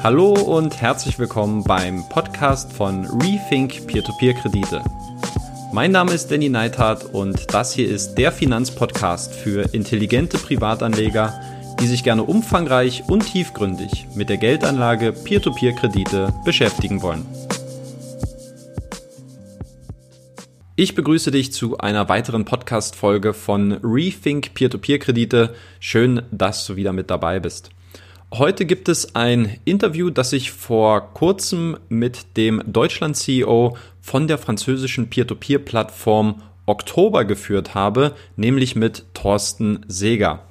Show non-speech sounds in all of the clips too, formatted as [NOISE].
Hallo und herzlich willkommen beim Podcast von Rethink Peer-to-Peer-Kredite. Mein Name ist Danny Neithardt und das hier ist der Finanzpodcast für intelligente Privatanleger, die sich gerne umfangreich und tiefgründig mit der Geldanlage Peer-to-Peer-Kredite beschäftigen wollen. Ich begrüße dich zu einer weiteren Podcast-Folge von Rethink Peer-to-Peer-Kredite. Schön, dass du wieder mit dabei bist. Heute gibt es ein Interview, das ich vor kurzem mit dem Deutschland-CEO von der französischen Peer-to-Peer-Plattform Oktober geführt habe, nämlich mit Thorsten Seger.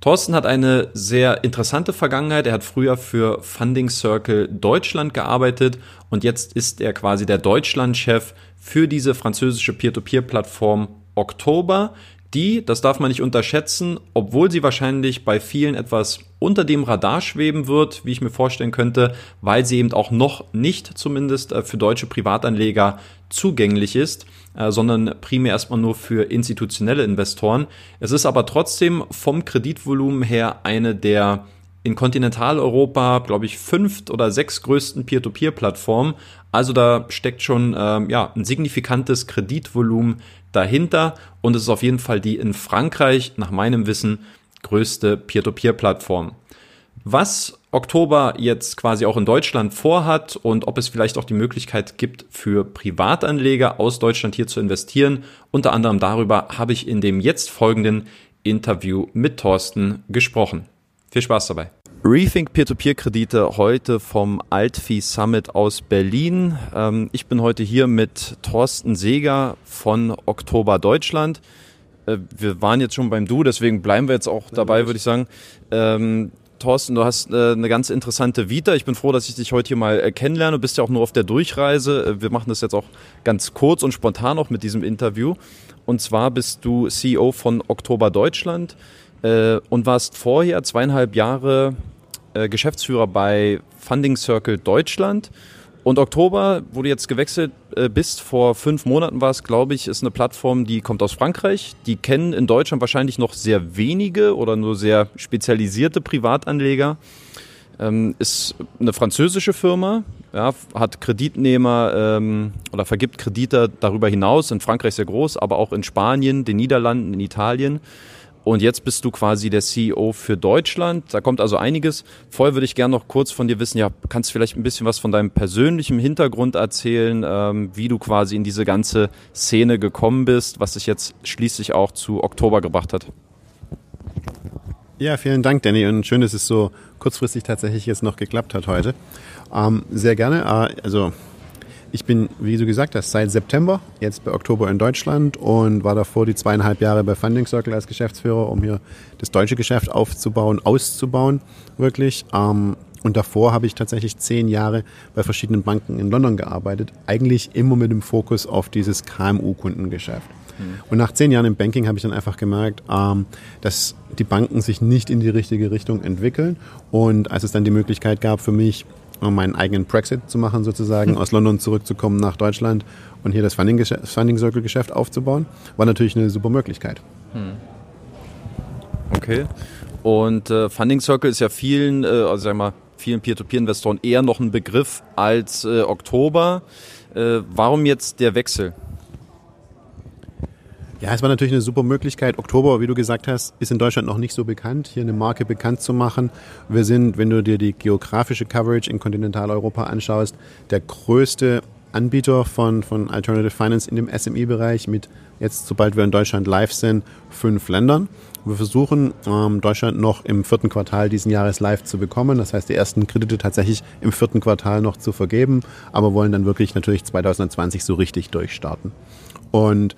Thorsten hat eine sehr interessante Vergangenheit. Er hat früher für Funding Circle Deutschland gearbeitet und jetzt ist er quasi der Deutschlandchef für diese französische Peer-to-Peer-Plattform Oktober, die, das darf man nicht unterschätzen, obwohl sie wahrscheinlich bei vielen etwas unter dem Radar schweben wird, wie ich mir vorstellen könnte, weil sie eben auch noch nicht zumindest äh, für deutsche Privatanleger zugänglich ist, äh, sondern primär erstmal nur für institutionelle Investoren. Es ist aber trotzdem vom Kreditvolumen her eine der in Kontinentaleuropa, glaube ich, fünft oder sechs größten Peer-to-Peer-Plattformen. Also da steckt schon ähm, ja, ein signifikantes Kreditvolumen dahinter und es ist auf jeden Fall die in Frankreich, nach meinem Wissen, größte Peer-to-Peer-Plattform. Was Oktober jetzt quasi auch in Deutschland vorhat und ob es vielleicht auch die Möglichkeit gibt, für Privatanleger aus Deutschland hier zu investieren. Unter anderem darüber habe ich in dem jetzt folgenden Interview mit Thorsten gesprochen. Viel Spaß dabei. Rethink Peer-to-Peer-Kredite heute vom Altfee Summit aus Berlin. Ähm, ich bin heute hier mit Thorsten Seger von Oktober Deutschland. Äh, wir waren jetzt schon beim Du, deswegen bleiben wir jetzt auch dabei, würde ich sagen. Ähm, Thorsten, du hast äh, eine ganz interessante Vita. Ich bin froh, dass ich dich heute hier mal äh, kennenlerne. Du bist ja auch nur auf der Durchreise. Wir machen das jetzt auch ganz kurz und spontan auch mit diesem Interview. Und zwar bist du CEO von Oktober Deutschland und warst vorher zweieinhalb Jahre äh, Geschäftsführer bei Funding Circle Deutschland. Und Oktober, wo du jetzt gewechselt äh, bist, vor fünf Monaten war es, glaube ich, ist eine Plattform, die kommt aus Frankreich. Die kennen in Deutschland wahrscheinlich noch sehr wenige oder nur sehr spezialisierte Privatanleger. Ähm, ist eine französische Firma, ja, hat Kreditnehmer ähm, oder vergibt Kredite darüber hinaus, in Frankreich sehr groß, aber auch in Spanien, den Niederlanden, in Italien. Und jetzt bist du quasi der CEO für Deutschland. Da kommt also einiges. Vorher würde ich gerne noch kurz von dir wissen, ja, kannst du vielleicht ein bisschen was von deinem persönlichen Hintergrund erzählen, ähm, wie du quasi in diese ganze Szene gekommen bist, was dich jetzt schließlich auch zu Oktober gebracht hat. Ja, vielen Dank, Danny. Und schön, dass es so kurzfristig tatsächlich jetzt noch geklappt hat heute. Ähm, sehr gerne. Äh, also ich bin, wie du gesagt hast, seit September, jetzt bei Oktober in Deutschland und war davor die zweieinhalb Jahre bei Funding Circle als Geschäftsführer, um hier das deutsche Geschäft aufzubauen, auszubauen, wirklich. Ähm, und davor habe ich tatsächlich zehn Jahre bei verschiedenen Banken in London gearbeitet, eigentlich immer mit dem Fokus auf dieses KMU-Kundengeschäft. Mhm. Und nach zehn Jahren im Banking habe ich dann einfach gemerkt, ähm, dass die Banken sich nicht in die richtige Richtung entwickeln. Und als es dann die Möglichkeit gab für mich, um meinen eigenen Brexit zu machen, sozusagen, [LAUGHS] aus London zurückzukommen nach Deutschland und hier das Funding, Funding Circle Geschäft aufzubauen, war natürlich eine super Möglichkeit. Hm. Okay. Und äh, Funding Circle ist ja vielen, äh, also sag mal, vielen Peer-to-Peer-Investoren eher noch ein Begriff als äh, Oktober. Äh, warum jetzt der Wechsel? Ja, es war natürlich eine super Möglichkeit. Oktober, wie du gesagt hast, ist in Deutschland noch nicht so bekannt, hier eine Marke bekannt zu machen. Wir sind, wenn du dir die geografische Coverage in Kontinentaleuropa anschaust, der größte Anbieter von, von Alternative Finance in dem SME-Bereich mit jetzt, sobald wir in Deutschland live sind, fünf Ländern. Wir versuchen, ähm, Deutschland noch im vierten Quartal diesen Jahres live zu bekommen. Das heißt, die ersten Kredite tatsächlich im vierten Quartal noch zu vergeben, aber wollen dann wirklich natürlich 2020 so richtig durchstarten. Und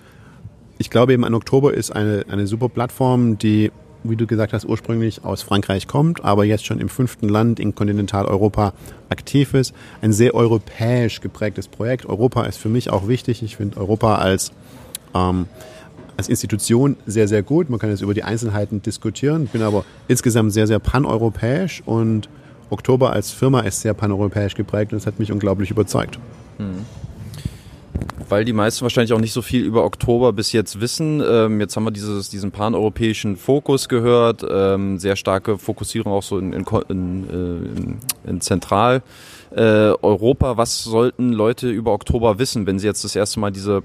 ich glaube eben an Oktober ist eine, eine super Plattform, die, wie du gesagt hast, ursprünglich aus Frankreich kommt, aber jetzt schon im fünften Land in Kontinentaleuropa aktiv ist. Ein sehr europäisch geprägtes Projekt. Europa ist für mich auch wichtig. Ich finde Europa als, ähm, als Institution sehr, sehr gut. Man kann jetzt über die Einzelheiten diskutieren. Bin aber insgesamt sehr, sehr paneuropäisch und Oktober als Firma ist sehr paneuropäisch geprägt und das hat mich unglaublich überzeugt. Hm weil die meisten wahrscheinlich auch nicht so viel über Oktober bis jetzt wissen. Ähm, jetzt haben wir dieses, diesen paneuropäischen Fokus gehört, ähm, sehr starke Fokussierung auch so in, in, in, äh, in Zentral. Äh, was sollten Leute über Oktober wissen, wenn sie jetzt das erste Mal diese,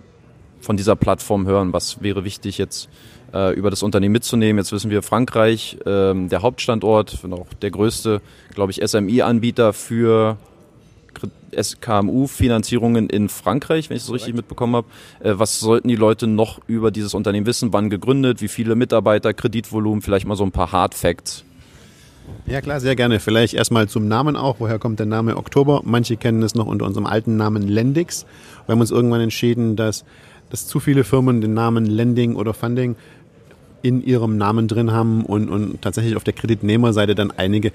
von dieser Plattform hören? Was wäre wichtig jetzt äh, über das Unternehmen mitzunehmen? Jetzt wissen wir Frankreich, ähm, der Hauptstandort, auch der größte, glaube ich, SMI-Anbieter für KMU-Finanzierungen in Frankreich, wenn ich es richtig mitbekommen habe. Äh, was sollten die Leute noch über dieses Unternehmen wissen? Wann gegründet? Wie viele Mitarbeiter? Kreditvolumen? Vielleicht mal so ein paar Hard Facts. Ja klar, sehr gerne. Vielleicht erstmal zum Namen auch. Woher kommt der Name Oktober? Manche kennen es noch unter unserem alten Namen Lendix. Wir haben uns irgendwann entschieden, dass, dass zu viele Firmen den Namen Lending oder Funding in ihrem Namen drin haben und, und tatsächlich auf der Kreditnehmerseite dann einige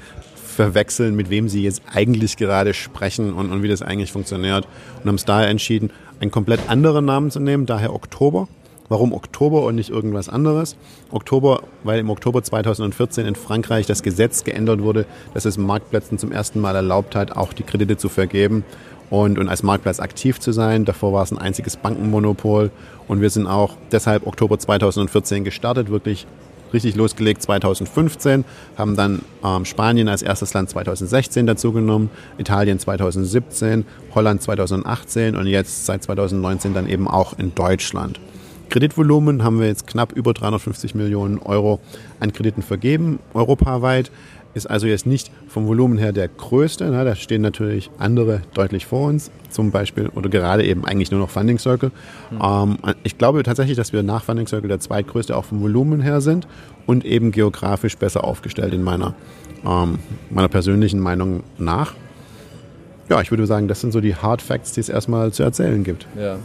verwechseln, mit wem sie jetzt eigentlich gerade sprechen und, und wie das eigentlich funktioniert. Und haben es daher entschieden, einen komplett anderen Namen zu nehmen, daher Oktober. Warum Oktober und nicht irgendwas anderes? Oktober, weil im Oktober 2014 in Frankreich das Gesetz geändert wurde, dass es Marktplätzen zum ersten Mal erlaubt hat, auch die Kredite zu vergeben und, und als Marktplatz aktiv zu sein. Davor war es ein einziges Bankenmonopol und wir sind auch deshalb Oktober 2014 gestartet, wirklich richtig losgelegt 2015, haben dann ähm, Spanien als erstes Land 2016 dazugenommen, Italien 2017, Holland 2018 und jetzt seit 2019 dann eben auch in Deutschland. Kreditvolumen haben wir jetzt knapp über 350 Millionen Euro an Krediten vergeben, europaweit ist also jetzt nicht vom Volumen her der größte. Ne? Da stehen natürlich andere deutlich vor uns, zum Beispiel oder gerade eben eigentlich nur noch Funding Circle. Mhm. Ähm, ich glaube tatsächlich, dass wir nach Funding Circle der zweitgrößte auch vom Volumen her sind und eben geografisch besser aufgestellt in meiner, ähm, meiner persönlichen Meinung nach. Ja, ich würde sagen, das sind so die Hard Facts, die es erstmal zu erzählen gibt. Ja.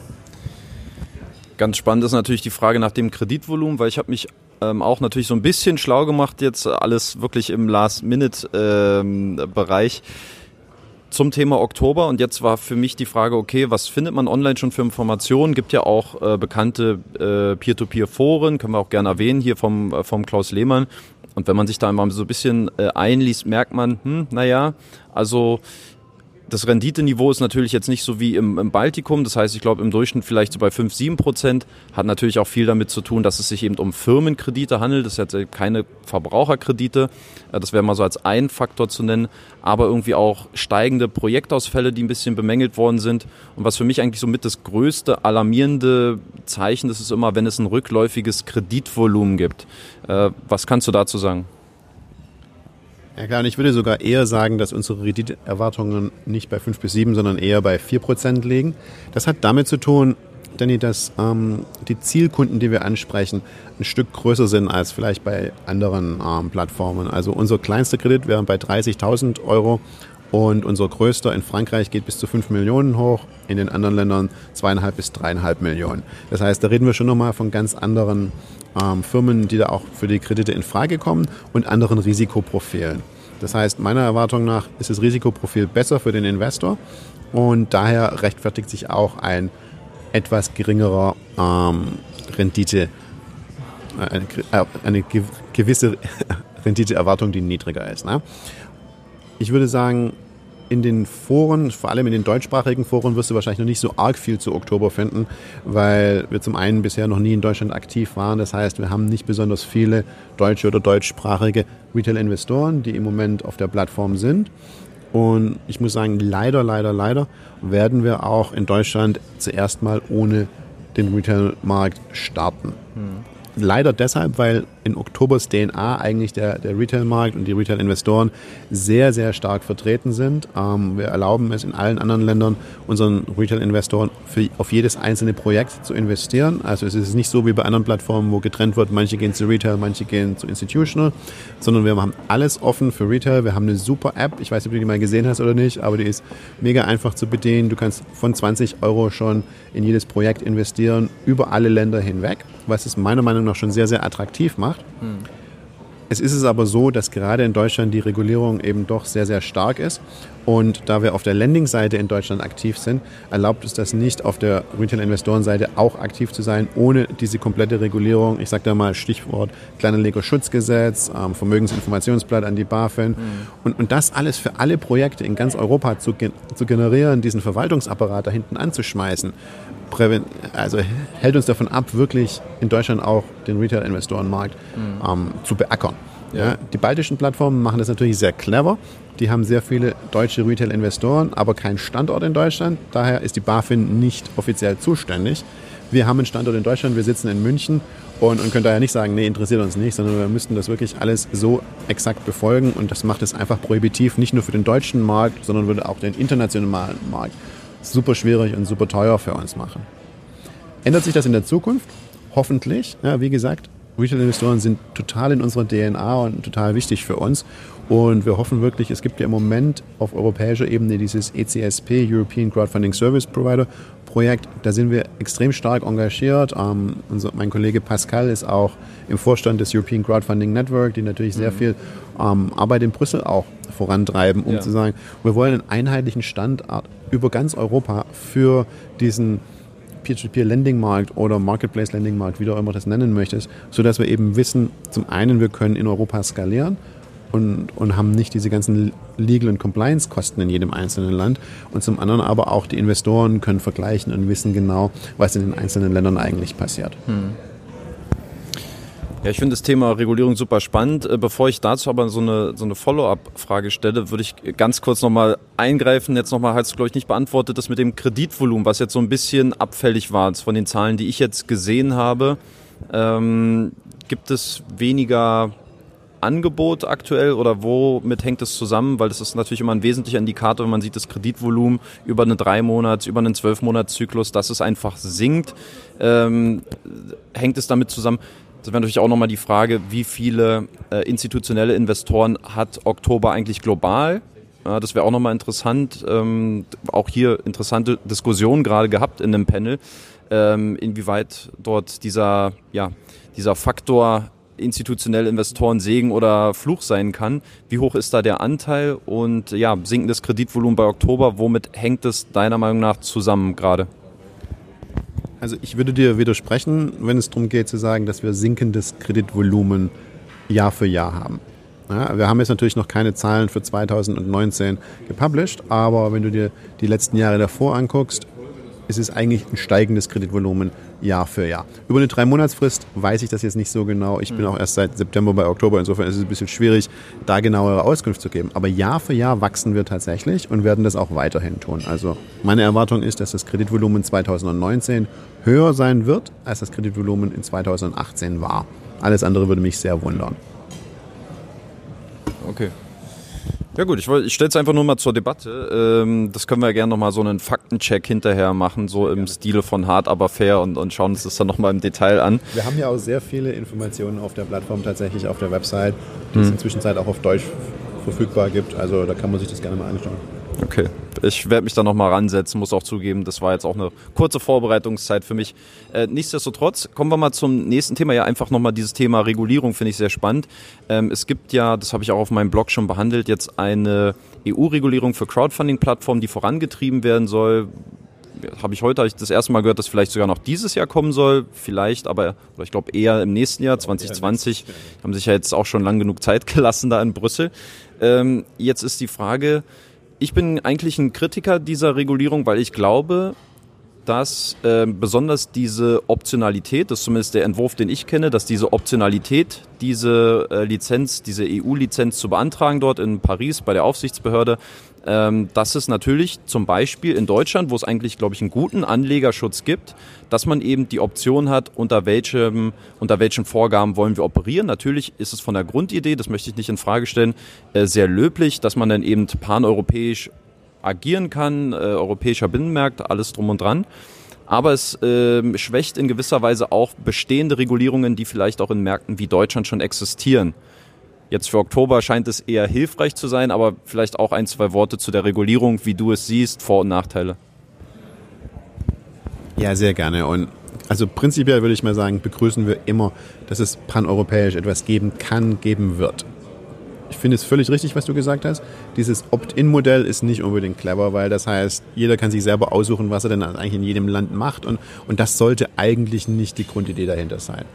Ganz spannend ist natürlich die Frage nach dem Kreditvolumen, weil ich habe mich ähm, auch natürlich so ein bisschen schlau gemacht, jetzt alles wirklich im Last-Minute-Bereich. Ähm, zum Thema Oktober und jetzt war für mich die Frage, okay, was findet man online schon für Informationen? Gibt ja auch äh, bekannte äh, Peer-to-Peer-Foren, können wir auch gerne erwähnen, hier vom, äh, vom Klaus Lehmann. Und wenn man sich da mal so ein bisschen äh, einliest, merkt man, hm, naja, also das Renditeniveau ist natürlich jetzt nicht so wie im, im Baltikum. Das heißt, ich glaube im Durchschnitt vielleicht so bei 5, 7 Prozent. Hat natürlich auch viel damit zu tun, dass es sich eben um Firmenkredite handelt. Das sind jetzt keine Verbraucherkredite. Äh, das wäre mal so als ein Faktor zu nennen. Aber irgendwie auch steigende Projektausfälle, die ein bisschen bemängelt worden sind. Und was für mich eigentlich so mit das größte alarmierende Zeichen, das ist immer, wenn es ein rückläufiges Kreditvolumen gibt. Äh, was kannst du dazu sagen? Ja klar, und ich würde sogar eher sagen, dass unsere Renditeerwartungen nicht bei 5 bis 7, sondern eher bei 4 Prozent liegen. Das hat damit zu tun, Danny, dass ähm, die Zielkunden, die wir ansprechen, ein Stück größer sind als vielleicht bei anderen ähm, Plattformen. Also unser kleinster Kredit wäre bei 30.000 Euro und unser größter in Frankreich geht bis zu 5 Millionen hoch, in den anderen Ländern zweieinhalb bis dreieinhalb Millionen. Das heißt, da reden wir schon nochmal von ganz anderen ähm, Firmen, die da auch für die Kredite in Frage kommen und anderen Risikoprofilen. Das heißt, meiner Erwartung nach ist das Risikoprofil besser für den Investor und daher rechtfertigt sich auch ein etwas geringerer ähm, Rendite, äh, eine, äh, eine, gewisse [LAUGHS] Renditeerwartung, die niedriger ist. Ne? Ich würde sagen, in den Foren, vor allem in den deutschsprachigen Foren, wirst du wahrscheinlich noch nicht so arg viel zu Oktober finden, weil wir zum einen bisher noch nie in Deutschland aktiv waren. Das heißt, wir haben nicht besonders viele deutsche oder deutschsprachige Retail-Investoren, die im Moment auf der Plattform sind. Und ich muss sagen, leider, leider, leider werden wir auch in Deutschland zuerst mal ohne den Retail-Markt starten. Hm. Leider deshalb, weil in Oktobers DNA eigentlich der, der Retail-Markt und die Retail-Investoren sehr, sehr stark vertreten sind. Ähm, wir erlauben es in allen anderen Ländern unseren Retail-Investoren auf jedes einzelne Projekt zu investieren. Also es ist nicht so wie bei anderen Plattformen, wo getrennt wird, manche gehen zu Retail, manche gehen zu Institutional, sondern wir haben alles offen für Retail. Wir haben eine super App. Ich weiß nicht, ob du die mal gesehen hast oder nicht, aber die ist mega einfach zu bedienen. Du kannst von 20 Euro schon in jedes Projekt investieren, über alle Länder hinweg, was es meiner Meinung nach schon sehr, sehr attraktiv macht. Hm. Es ist es aber so, dass gerade in Deutschland die Regulierung eben doch sehr, sehr stark ist Und da wir auf der Lending-Seite in Deutschland aktiv sind, erlaubt es das nicht, auf der Retail-Investoren-Seite auch aktiv zu sein, ohne diese komplette Regulierung. Ich sage da mal Stichwort Kleinanlegerschutzgesetz, ähm, Vermögensinformationsblatt an die BaFin. Mhm. Und, und das alles für alle Projekte in ganz Europa zu, zu generieren, diesen Verwaltungsapparat da hinten anzuschmeißen, also hält uns davon ab, wirklich in Deutschland auch den Retail-Investorenmarkt mhm. ähm, zu beackern. Ja, die baltischen Plattformen machen das natürlich sehr clever. Die haben sehr viele deutsche Retail-Investoren, aber keinen Standort in Deutschland. Daher ist die BaFin nicht offiziell zuständig. Wir haben einen Standort in Deutschland, wir sitzen in München und, und können daher nicht sagen, nee, interessiert uns nicht, sondern wir müssten das wirklich alles so exakt befolgen und das macht es einfach prohibitiv, nicht nur für den deutschen Markt, sondern würde auch den internationalen Markt super schwierig und super teuer für uns machen. Ändert sich das in der Zukunft? Hoffentlich. Ja, wie gesagt, Retail-Investoren sind total in unserer DNA und total wichtig für uns. Und wir hoffen wirklich, es gibt ja im Moment auf europäischer Ebene dieses ECSP, European Crowdfunding Service Provider Projekt. Da sind wir extrem stark engagiert. Ähm, unser, mein Kollege Pascal ist auch im Vorstand des European Crowdfunding Network, die natürlich sehr mhm. viel ähm, Arbeit in Brüssel auch vorantreiben, um ja. zu sagen, wir wollen einen einheitlichen Standard über ganz Europa für diesen Peer-to-Peer-Lending-Markt oder Marketplace-Lending-Markt, wie du immer das nennen möchtest, sodass wir eben wissen, zum einen, wir können in Europa skalieren und, und haben nicht diese ganzen Legal- und Compliance-Kosten in jedem einzelnen Land und zum anderen aber auch die Investoren können vergleichen und wissen genau, was in den einzelnen Ländern eigentlich passiert. Hm. Ja, ich finde das Thema Regulierung super spannend. Äh, bevor ich dazu aber so eine, so eine Follow-up-Frage stelle, würde ich ganz kurz nochmal eingreifen. Jetzt nochmal hast du, glaube ich, nicht beantwortet, das mit dem Kreditvolumen, was jetzt so ein bisschen abfällig war von den Zahlen, die ich jetzt gesehen habe. Ähm, gibt es weniger Angebot aktuell oder womit hängt es zusammen? Weil das ist natürlich immer ein wesentlicher Indikator, wenn man sieht, das Kreditvolumen über eine drei Monats, über einen zwölf Monats Zyklus, dass es einfach sinkt. Ähm, hängt es damit zusammen? Das wäre natürlich auch nochmal die Frage, wie viele äh, institutionelle Investoren hat Oktober eigentlich global? Ja, das wäre auch nochmal interessant. Ähm, auch hier interessante Diskussionen gerade gehabt in dem Panel, ähm, inwieweit dort dieser, ja, dieser Faktor institutionelle Investoren Segen oder Fluch sein kann. Wie hoch ist da der Anteil und ja, sinkendes Kreditvolumen bei Oktober, womit hängt es deiner Meinung nach zusammen gerade? Also ich würde dir widersprechen, wenn es darum geht zu sagen, dass wir sinkendes Kreditvolumen Jahr für Jahr haben. Ja, wir haben jetzt natürlich noch keine Zahlen für 2019 gepublished, aber wenn du dir die letzten Jahre davor anguckst, ist es eigentlich ein steigendes Kreditvolumen Jahr für Jahr. Über eine Drei-Monatsfrist weiß ich das jetzt nicht so genau. Ich bin mhm. auch erst seit September bei Oktober, insofern ist es ein bisschen schwierig, da genauere Auskunft zu geben. Aber Jahr für Jahr wachsen wir tatsächlich und werden das auch weiterhin tun. Also meine Erwartung ist, dass das Kreditvolumen 2019 höher sein wird, als das Kreditvolumen in 2018 war. Alles andere würde mich sehr wundern. Okay. Ja gut, ich, ich stelle es einfach nur mal zur Debatte. Ähm, das können wir ja gerne nochmal so einen Faktencheck hinterher machen, so im Stile von hart, aber fair und, und schauen uns das dann nochmal im Detail an. Wir haben ja auch sehr viele Informationen auf der Plattform tatsächlich auf der Website, die hm. es inzwischen auch auf Deutsch verfügbar gibt. Also da kann man sich das gerne mal anschauen. Okay, ich werde mich da nochmal ransetzen, muss auch zugeben, das war jetzt auch eine kurze Vorbereitungszeit für mich. Äh, nichtsdestotrotz, kommen wir mal zum nächsten Thema. Ja, einfach nochmal dieses Thema Regulierung finde ich sehr spannend. Ähm, es gibt ja, das habe ich auch auf meinem Blog schon behandelt, jetzt eine EU-Regulierung für Crowdfunding-Plattformen, die vorangetrieben werden soll habe ich heute hab ich das erste Mal gehört, dass vielleicht sogar noch dieses Jahr kommen soll. Vielleicht, aber oder ich glaube eher im nächsten Jahr, 2020. Haben sich ja jetzt auch schon lang genug Zeit gelassen da in Brüssel. Ähm, jetzt ist die Frage, ich bin eigentlich ein Kritiker dieser Regulierung, weil ich glaube, dass äh, besonders diese Optionalität, das ist zumindest der Entwurf, den ich kenne, dass diese Optionalität, diese äh, Lizenz, diese EU-Lizenz zu beantragen dort in Paris bei der Aufsichtsbehörde, dass es natürlich zum Beispiel in Deutschland, wo es eigentlich, glaube ich, einen guten Anlegerschutz gibt, dass man eben die Option hat, unter welchem, unter welchen Vorgaben wollen wir operieren. Natürlich ist es von der Grundidee, das möchte ich nicht in Frage stellen, äh, sehr löblich, dass man dann eben paneuropäisch agieren kann, äh, europäischer Binnenmarkt, alles drum und dran. Aber es äh, schwächt in gewisser Weise auch bestehende Regulierungen, die vielleicht auch in Märkten wie Deutschland schon existieren. Jetzt für Oktober scheint es eher hilfreich zu sein, aber vielleicht auch ein, zwei Worte zu der Regulierung, wie du es siehst, Vor- und Nachteile. Ja, sehr gerne. Und also prinzipiell würde ich mal sagen, begrüßen wir immer, dass es paneuropäisch etwas geben kann, geben wird. ich finde es völlig richtig, was du gesagt hast. Dieses Opt-in-Modell ist nicht unbedingt clever, weil das heißt, jeder kann sich selber aussuchen, was er denn eigentlich in jedem Land macht und, und das sollte eigentlich nicht die Grundidee dahinter sein.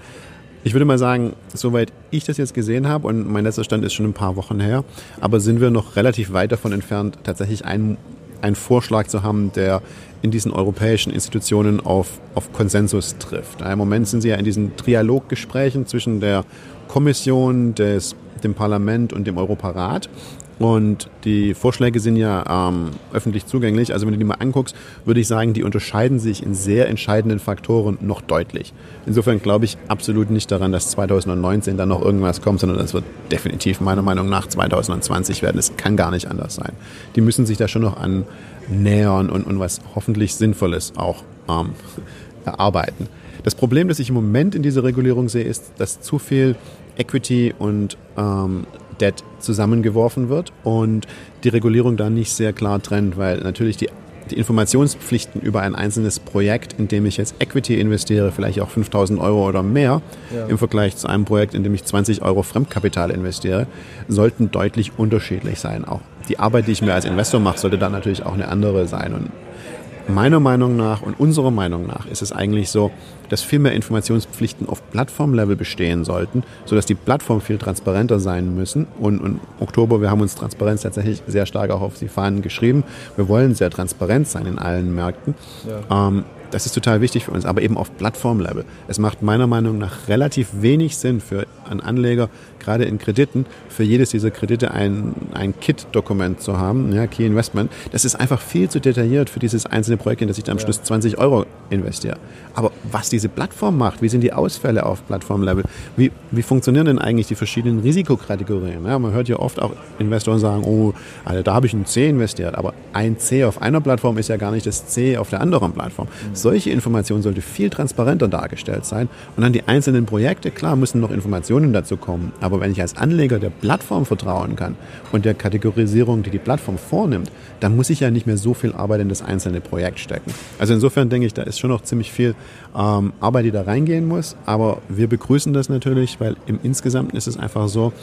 Ich würde mal sagen, soweit ich das jetzt gesehen habe, und mein letzter Stand ist schon ein paar Wochen her, aber sind wir noch relativ weit davon entfernt, tatsächlich einen, einen Vorschlag zu haben, der in diesen europäischen Institutionen auf, auf Konsensus trifft. Im Moment sind sie ja in diesen Trialoggesprächen zwischen der Kommission, des, dem Parlament und dem Europarat. Und die Vorschläge sind ja ähm, öffentlich zugänglich. Also wenn du die mal anguckst, würde ich sagen, die unterscheiden sich in sehr entscheidenden Faktoren noch deutlich. Insofern glaube ich absolut nicht daran, dass 2019 dann noch irgendwas kommt, sondern das wird definitiv meiner Meinung nach 2020 werden. Es kann gar nicht anders sein. Die müssen sich da schon noch annähern und, und was hoffentlich Sinnvolles auch ähm, [LAUGHS] erarbeiten. Das Problem, das ich im Moment in dieser Regulierung sehe, ist, dass zu viel Equity und ähm, Debt zusammengeworfen wird und die Regulierung da nicht sehr klar trennt, weil natürlich die, die Informationspflichten über ein einzelnes Projekt, in dem ich jetzt Equity investiere, vielleicht auch 5000 Euro oder mehr, ja. im Vergleich zu einem Projekt, in dem ich 20 Euro Fremdkapital investiere, sollten deutlich unterschiedlich sein. Auch die Arbeit, die ich mir als Investor mache, sollte dann natürlich auch eine andere sein. Und meiner Meinung nach und unserer Meinung nach ist es eigentlich so, dass viel mehr Informationspflichten auf Plattformlevel bestehen sollten, sodass die Plattformen viel transparenter sein müssen. Und im Oktober, wir haben uns Transparenz tatsächlich sehr stark auch auf die Fahnen geschrieben. Wir wollen sehr transparent sein in allen Märkten. Ja. Ähm, das ist total wichtig für uns, aber eben auf Plattformlevel. Es macht meiner Meinung nach relativ wenig Sinn für einen Anleger, gerade in Krediten, für jedes dieser Kredite ein, ein Kit-Dokument zu haben, ja, Key Investment. Das ist einfach viel zu detailliert für dieses einzelne Projekt, in das ich dann am. Schluss 20 Euro investiere. Aber was diese Plattform macht, wie sind die Ausfälle auf Plattformlevel, wie, wie funktionieren denn eigentlich die verschiedenen Risikokategorien? Ja, man hört ja oft auch Investoren sagen, oh, also da habe ich ein C investiert, aber ein C auf einer Plattform ist ja gar nicht das C auf der anderen Plattform. Mhm solche Information sollte viel transparenter dargestellt sein. Und dann die einzelnen Projekte, klar, müssen noch Informationen dazu kommen. Aber wenn ich als Anleger der Plattform vertrauen kann und der Kategorisierung, die die Plattform vornimmt, dann muss ich ja nicht mehr so viel Arbeit in das einzelne Projekt stecken. Also insofern denke ich, da ist schon noch ziemlich viel ähm, Arbeit, die da reingehen muss. Aber wir begrüßen das natürlich, weil im Insgesamt ist es einfach so,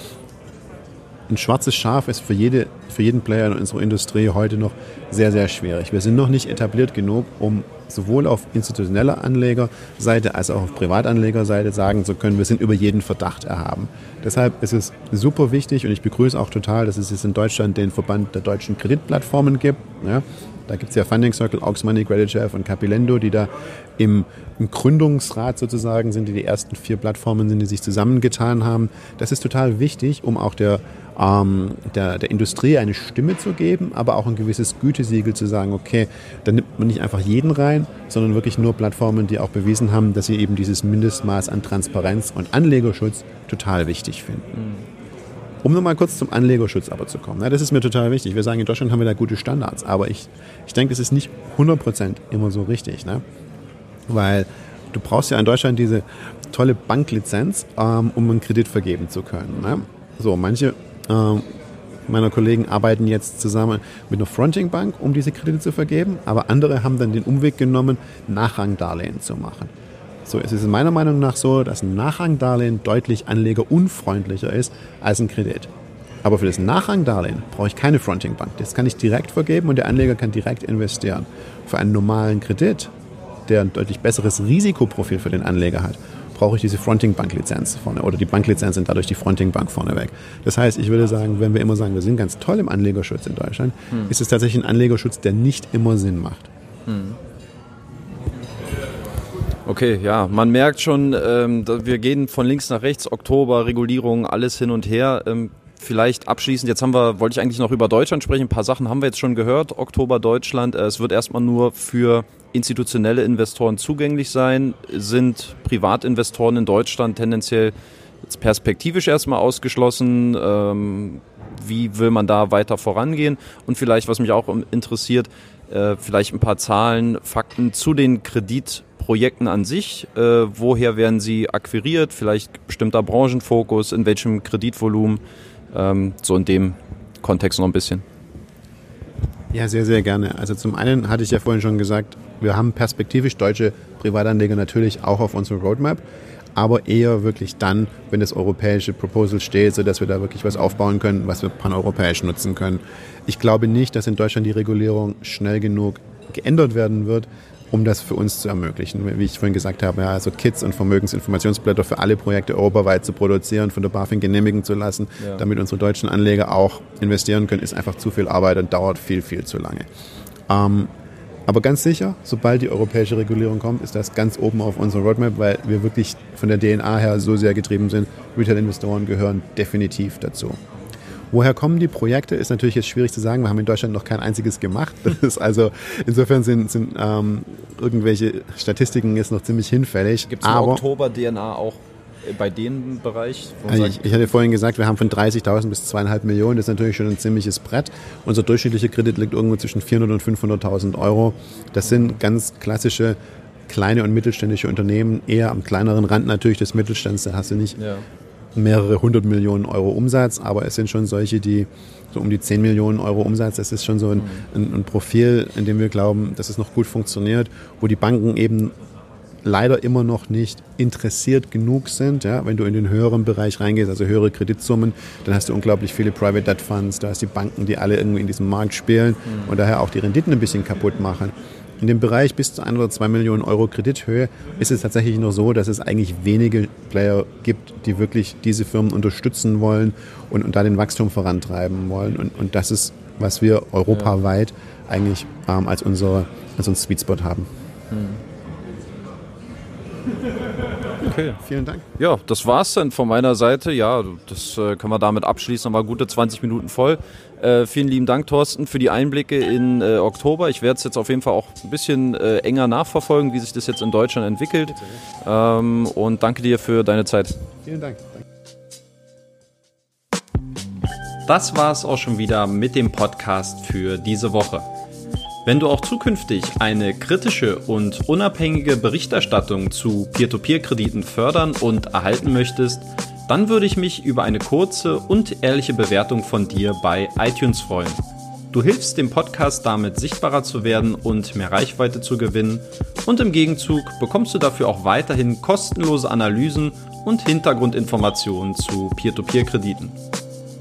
ein schwarzes Schaf ist für, jede, für jeden Player in unserer Industrie heute noch sehr, sehr schwierig. Wir sind noch nicht etabliert genug, um sowohl auf institutioneller Anlegerseite als auch auf Privatanlegerseite sagen zu können, wir sind über jeden Verdacht erhaben. Deshalb ist es super wichtig und ich begrüße auch total, dass es jetzt in Deutschland den Verband der deutschen Kreditplattformen gibt. Ja, da gibt es ja Funding Circle, Aux Money, Credit Chef und Capilendo, die da im, im, Gründungsrat sozusagen sind, die die ersten vier Plattformen sind, die sich zusammengetan haben. Das ist total wichtig, um auch der ähm, der, der Industrie eine Stimme zu geben, aber auch ein gewisses Gütesiegel zu sagen, okay, da nimmt man nicht einfach jeden rein, sondern wirklich nur Plattformen, die auch bewiesen haben, dass sie eben dieses Mindestmaß an Transparenz und Anlegerschutz total wichtig finden. Mhm. Um nochmal kurz zum Anlegerschutz aber zu kommen. das ist mir total wichtig. Wir sagen, in Deutschland haben wir da gute Standards, aber ich, ich denke, das ist nicht 100% immer so richtig. Ne? Weil du brauchst ja in Deutschland diese tolle Banklizenz, ähm, um einen Kredit vergeben zu können. Ne? So, manche äh, meiner Kollegen arbeiten jetzt zusammen mit einer Fronting-Bank, um diese Kredite zu vergeben, aber andere haben dann den Umweg genommen, Nachrangdarlehen zu machen. So, es ist meiner Meinung nach so, dass ein Nachrangdarlehen deutlich anlegerunfreundlicher ist als ein Kredit. Aber für das Nachrangdarlehen brauche ich keine Fronting-Bank. Das kann ich direkt vergeben und der Anleger kann direkt investieren. Für einen normalen Kredit, der ein deutlich besseres Risikoprofil für den Anleger hat, brauche ich diese Fronting-Bank-Lizenz vorne oder die Banklizenz und dadurch die Fronting-Bank vorneweg. Das heißt, ich würde sagen, wenn wir immer sagen, wir sind ganz toll im Anlegerschutz in Deutschland, hm. ist es tatsächlich ein Anlegerschutz, der nicht immer Sinn macht. Hm. Okay, ja, man merkt schon, ähm, wir gehen von links nach rechts, Oktober, Regulierung, alles hin und her. Ähm, vielleicht abschließend, jetzt haben wir, wollte ich eigentlich noch über Deutschland sprechen, ein paar Sachen haben wir jetzt schon gehört, Oktober Deutschland, äh, es wird erstmal nur für institutionelle Investoren zugänglich sein? Sind Privatinvestoren in Deutschland tendenziell jetzt perspektivisch erstmal ausgeschlossen? Ähm, wie will man da weiter vorangehen? Und vielleicht, was mich auch interessiert, äh, vielleicht ein paar Zahlen, Fakten zu den Kreditprojekten an sich. Äh, woher werden sie akquiriert? Vielleicht bestimmter Branchenfokus, in welchem Kreditvolumen? Ähm, so in dem Kontext noch ein bisschen. Ja, sehr, sehr gerne. Also zum einen hatte ich ja vorhin schon gesagt, wir haben perspektivisch deutsche Privatanleger natürlich auch auf unserer Roadmap. aber eher wirklich dann, wenn das europäische Proposal steht, sodass wir da wirklich was aufbauen können, was wir paneuropäisch nutzen können. Ich glaube nicht, dass in Deutschland die Regulierung schnell genug geändert werden wird, um das für uns zu ermöglichen. Wie ich vorhin gesagt habe, ja, also Kits und Vermögensinformationsblätter für alle Projekte europaweit zu produzieren, von der BaFin genehmigen zu lassen, ja. damit unsere deutschen Anleger auch investieren können, ist einfach zu viel Arbeit und dauert viel, viel zu lange. Ähm, aber ganz sicher, sobald die europäische Regulierung kommt, ist das ganz oben auf unserer Roadmap, weil wir wirklich von der DNA her so sehr getrieben sind. Retail-Investoren gehören definitiv dazu. Woher kommen die Projekte, ist natürlich jetzt schwierig zu sagen. Wir haben in Deutschland noch kein einziges gemacht. [LAUGHS] Das ist also, insofern sind, sind ähm, irgendwelche Statistiken jetzt noch ziemlich hinfällig. Gibt es im Oktober-DNA auch bei dem Bereich? Also ich, ich, hatte vorhin gesagt, wir haben von 30.000 bis zweieinhalb Millionen. Das ist natürlich schon ein ziemliches Brett. Unser durchschnittlicher Kredit liegt irgendwo zwischen 400 und 500.000 Euro. Das sind ganz klassische kleine und mittelständische Unternehmen, eher am kleineren Rand natürlich des Mittelstands. Da hast du nicht ja. Mehrere hundert Millionen Euro Umsatz, aber es sind schon solche, die so um die 10 Millionen Euro Umsatz. Das ist schon so ein, ein, ein Profil, in dem wir glauben, dass es noch gut funktioniert, wo die Banken eben leider immer noch nicht interessiert genug sind. Ja? Wenn du in den höheren Bereich reingehst, also höhere Kreditsummen, dann hast du unglaublich viele Private Debt Funds, da hast die Banken, die alle irgendwie in diesem Markt spielen mhm. und daher auch die Renditen ein bisschen kaputt machen. In dem Bereich bis zu ein oder zwei Millionen Euro Kredithöhe ist es tatsächlich nur so, dass es eigentlich wenige Player gibt, die wirklich diese Firmen unterstützen wollen und, und da den Wachstum vorantreiben wollen. Und, und das ist, was wir europaweit eigentlich ähm, als, unsere, als unseren Sweet Spot haben. Mhm. Okay. Vielen Dank. Ja, das war's dann von meiner Seite. Ja, das äh, können wir damit abschließen. War gute 20 Minuten voll. Äh, vielen lieben Dank, Thorsten, für die Einblicke in äh, Oktober. Ich werde es jetzt auf jeden Fall auch ein bisschen äh, enger nachverfolgen, wie sich das jetzt in Deutschland entwickelt. Ähm, und danke dir für deine Zeit. Vielen Dank. Das war's auch schon wieder mit dem Podcast für diese Woche. Wenn du auch zukünftig eine kritische und unabhängige Berichterstattung zu Peer-to-Peer-Krediten fördern und erhalten möchtest, dann würde ich mich über eine kurze und ehrliche Bewertung von dir bei iTunes freuen. Du hilfst dem Podcast damit sichtbarer zu werden und mehr Reichweite zu gewinnen und im Gegenzug bekommst du dafür auch weiterhin kostenlose Analysen und Hintergrundinformationen zu Peer-to-Peer-Krediten.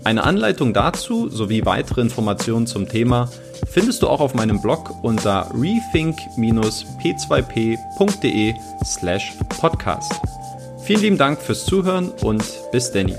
Eine Anleitung dazu sowie weitere Informationen zum Thema findest du auch auf meinem Blog unter rethink-p2p.de slash podcast. Vielen lieben Dank fürs Zuhören und bis Danny.